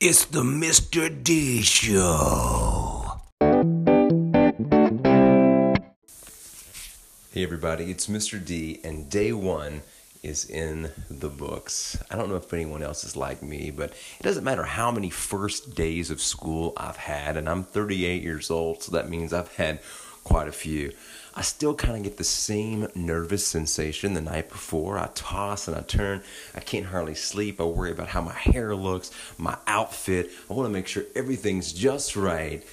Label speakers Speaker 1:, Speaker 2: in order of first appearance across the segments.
Speaker 1: It's the Mr. D Show.
Speaker 2: Hey, everybody, it's Mr. D, and day one is in the books. I don't know if anyone else is like me, but it doesn't matter how many first days of school I've had, and I'm 38 years old, so that means I've had quite a few. I still kind of get the same nervous sensation the night before. I toss and I turn. I can't hardly sleep. I worry about how my hair looks, my outfit. I want to make sure everything's just right.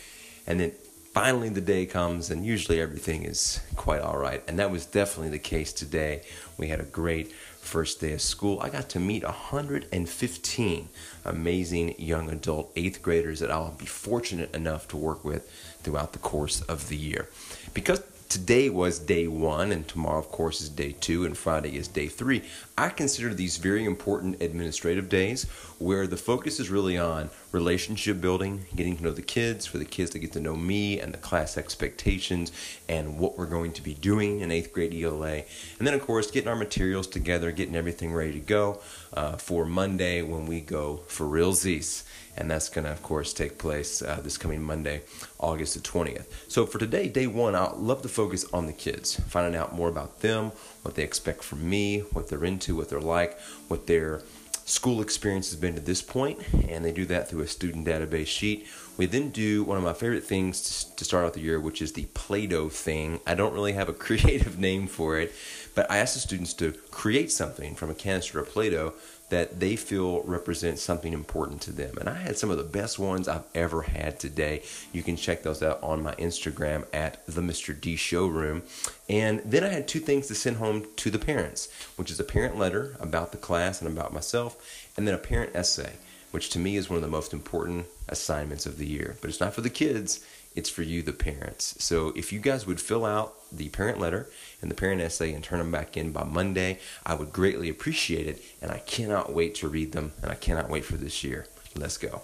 Speaker 2: And then finally the day comes and usually everything is quite all right. And that was definitely the case today. We had a great first day of school. I got to meet 115 amazing young adult eighth graders that I'll be fortunate enough to work with throughout the course of the year. Because today was day one, and tomorrow, of course, is day two, and Friday is day three. I consider these very important administrative days where the focus is really on relationship building, getting to know the kids, for the kids to get to know me and the class expectations and what we're going to be doing in eighth grade ELA. And then, of course, getting our materials together, getting everything ready to go uh, for Monday when we go for real realsies and that's going to, of course, take place uh, this coming Monday, August the 20th. So for today, day one, I'd love to focus on the kids, finding out more about them, what they expect from me, what they're into, what they're like, what their school experience has been to this point, and they do that through a student database sheet. We then do one of my favorite things to start out the year, which is the Play Doh thing. I don't really have a creative name for it, but I ask the students to create something from a canister of Play Doh that they feel represents something important to them. And I had some of the best ones I've ever had today. You can check those out on my Instagram at the Mr. D Showroom. And then I had two things to send home to the parents, which is a parent letter about the class and about myself, and then a parent essay, which to me is one of the most important assignments of the year. But it's not for the kids, it's for you, the parents. So if you guys would fill out the parent letter and the parent essay and turn them back in by Monday, I would greatly appreciate it. And I cannot wait to read them and I cannot wait for this year. Let's go.